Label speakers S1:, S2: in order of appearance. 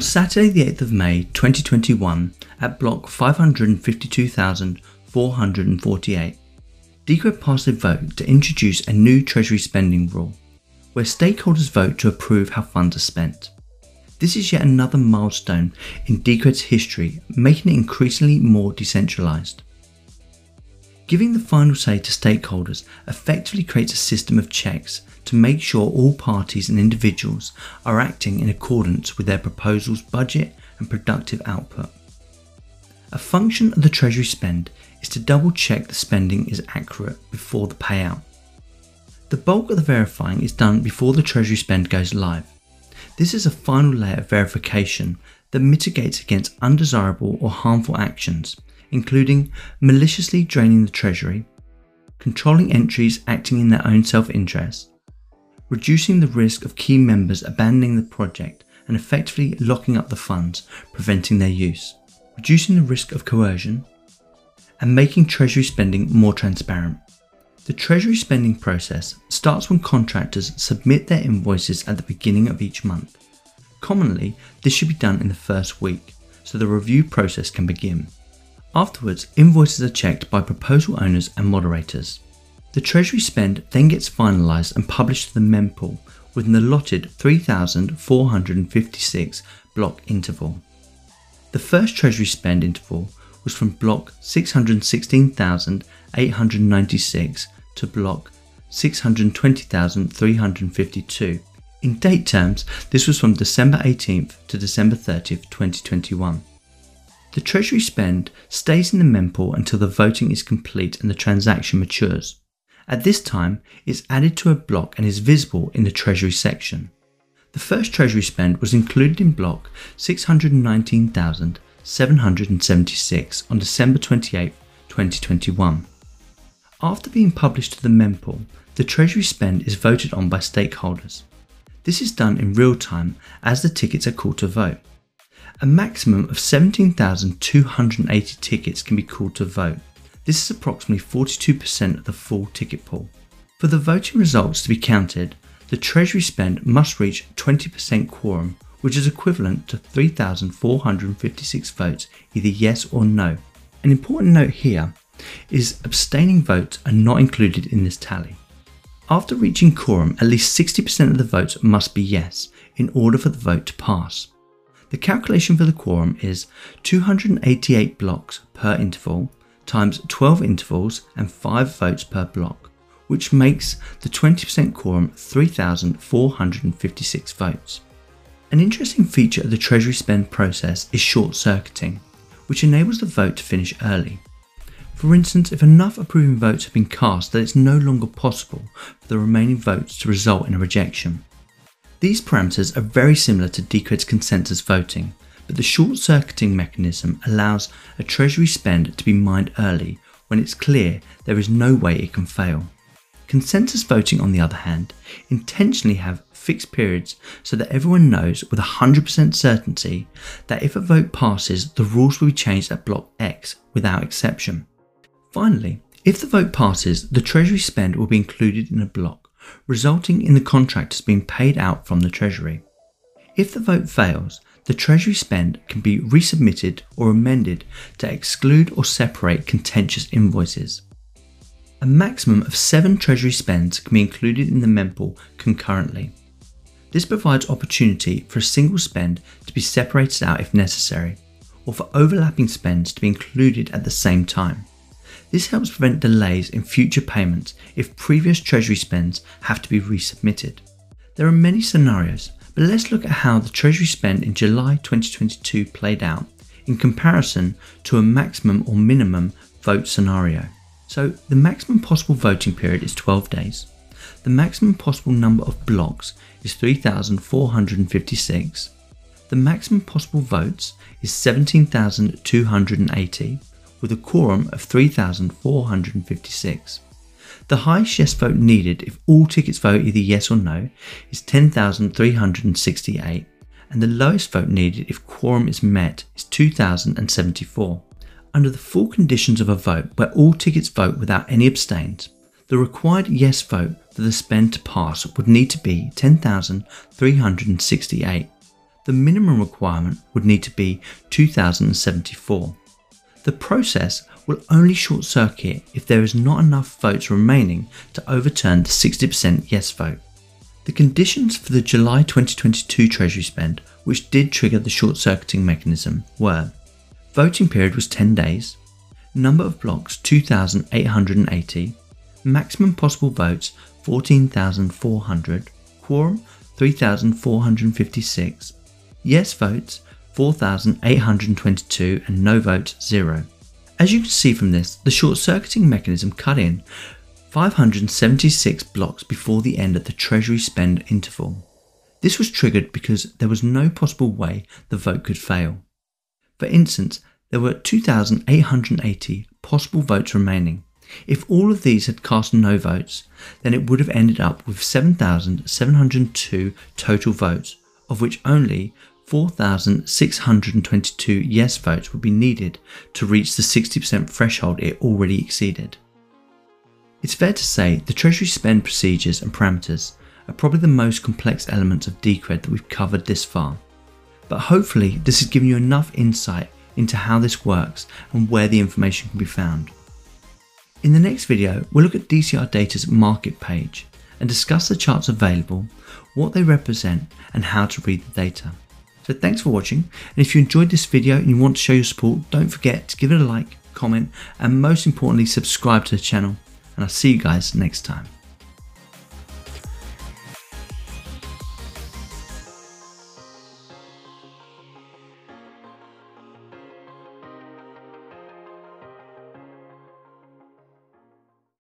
S1: On Saturday, the 8th of May 2021, at block 552,448, Decred passed a vote to introduce a new Treasury spending rule, where stakeholders vote to approve how funds are spent. This is yet another milestone in Decred's history, making it increasingly more decentralised. Giving the final say to stakeholders effectively creates a system of checks to make sure all parties and individuals are acting in accordance with their proposal's budget and productive output. A function of the Treasury spend is to double check the spending is accurate before the payout. The bulk of the verifying is done before the Treasury spend goes live. This is a final layer of verification that mitigates against undesirable or harmful actions including maliciously draining the Treasury, controlling entries acting in their own self interest, reducing the risk of key members abandoning the project and effectively locking up the funds, preventing their use, reducing the risk of coercion, and making Treasury spending more transparent. The Treasury spending process starts when contractors submit their invoices at the beginning of each month. Commonly, this should be done in the first week, so the review process can begin. Afterwards, invoices are checked by proposal owners and moderators. The Treasury spend then gets finalised and published to the mempool with an allotted 3,456 block interval. The first Treasury spend interval was from block 616,896 to block 620,352. In date terms, this was from December 18th to December 30th, 2021. The Treasury spend stays in the mempool until the voting is complete and the transaction matures. At this time, it's added to a block and is visible in the Treasury section. The first Treasury spend was included in block 619,776 on December 28, 2021. After being published to the mempool, the Treasury spend is voted on by stakeholders. This is done in real time as the tickets are called to vote. A maximum of 17,280 tickets can be called to vote. This is approximately 42% of the full ticket pool. For the voting results to be counted, the Treasury spend must reach 20% quorum, which is equivalent to 3,456 votes, either yes or no. An important note here is abstaining votes are not included in this tally. After reaching quorum, at least 60% of the votes must be yes in order for the vote to pass. The calculation for the quorum is 288 blocks per interval times 12 intervals and 5 votes per block, which makes the 20% quorum 3,456 votes. An interesting feature of the Treasury spend process is short circuiting, which enables the vote to finish early. For instance, if enough approving votes have been cast that it's no longer possible for the remaining votes to result in a rejection. These parameters are very similar to Decred's consensus voting, but the short circuiting mechanism allows a treasury spend to be mined early when it's clear there is no way it can fail. Consensus voting, on the other hand, intentionally have fixed periods so that everyone knows with 100% certainty that if a vote passes, the rules will be changed at block X without exception. Finally, if the vote passes, the treasury spend will be included in a block resulting in the contractors being paid out from the Treasury. If the vote fails, the Treasury spend can be resubmitted or amended to exclude or separate contentious invoices. A maximum of seven Treasury spends can be included in the mempool concurrently. This provides opportunity for a single spend to be separated out if necessary, or for overlapping spends to be included at the same time. This helps prevent delays in future payments if previous Treasury spends have to be resubmitted. There are many scenarios, but let's look at how the Treasury spend in July 2022 played out in comparison to a maximum or minimum vote scenario. So, the maximum possible voting period is 12 days. The maximum possible number of blocks is 3,456. The maximum possible votes is 17,280 with a quorum of 3,456. The highest yes vote needed if all tickets vote either yes or no is 10,368, and the lowest vote needed if quorum is met is 2,074. Under the full conditions of a vote where all tickets vote without any abstains, the required yes vote for the spend to pass would need to be 10,368. The minimum requirement would need to be 2074. The process will only short circuit if there is not enough votes remaining to overturn the 60% yes vote. The conditions for the July 2022 Treasury spend, which did trigger the short circuiting mechanism, were voting period was 10 days, number of blocks 2,880, maximum possible votes 14,400, quorum 3,456, yes votes 4,822, and no votes 0. As you can see from this, the short circuiting mechanism cut in 576 blocks before the end of the Treasury spend interval. This was triggered because there was no possible way the vote could fail. For instance, there were 2,880 possible votes remaining. If all of these had cast no votes, then it would have ended up with 7,702 total votes, of which only 4,622 yes votes would be needed to reach the 60% threshold it already exceeded. It's fair to say the Treasury spend procedures and parameters are probably the most complex elements of Decred that we've covered this far, but hopefully this has given you enough insight into how this works and where the information can be found. In the next video, we'll look at DCR Data's market page and discuss the charts available, what they represent, and how to read the data. So thanks for watching, and if you enjoyed this video and you want to show your support, don't forget to give it a like, comment, and most importantly subscribe to the channel, and I'll see you guys next time.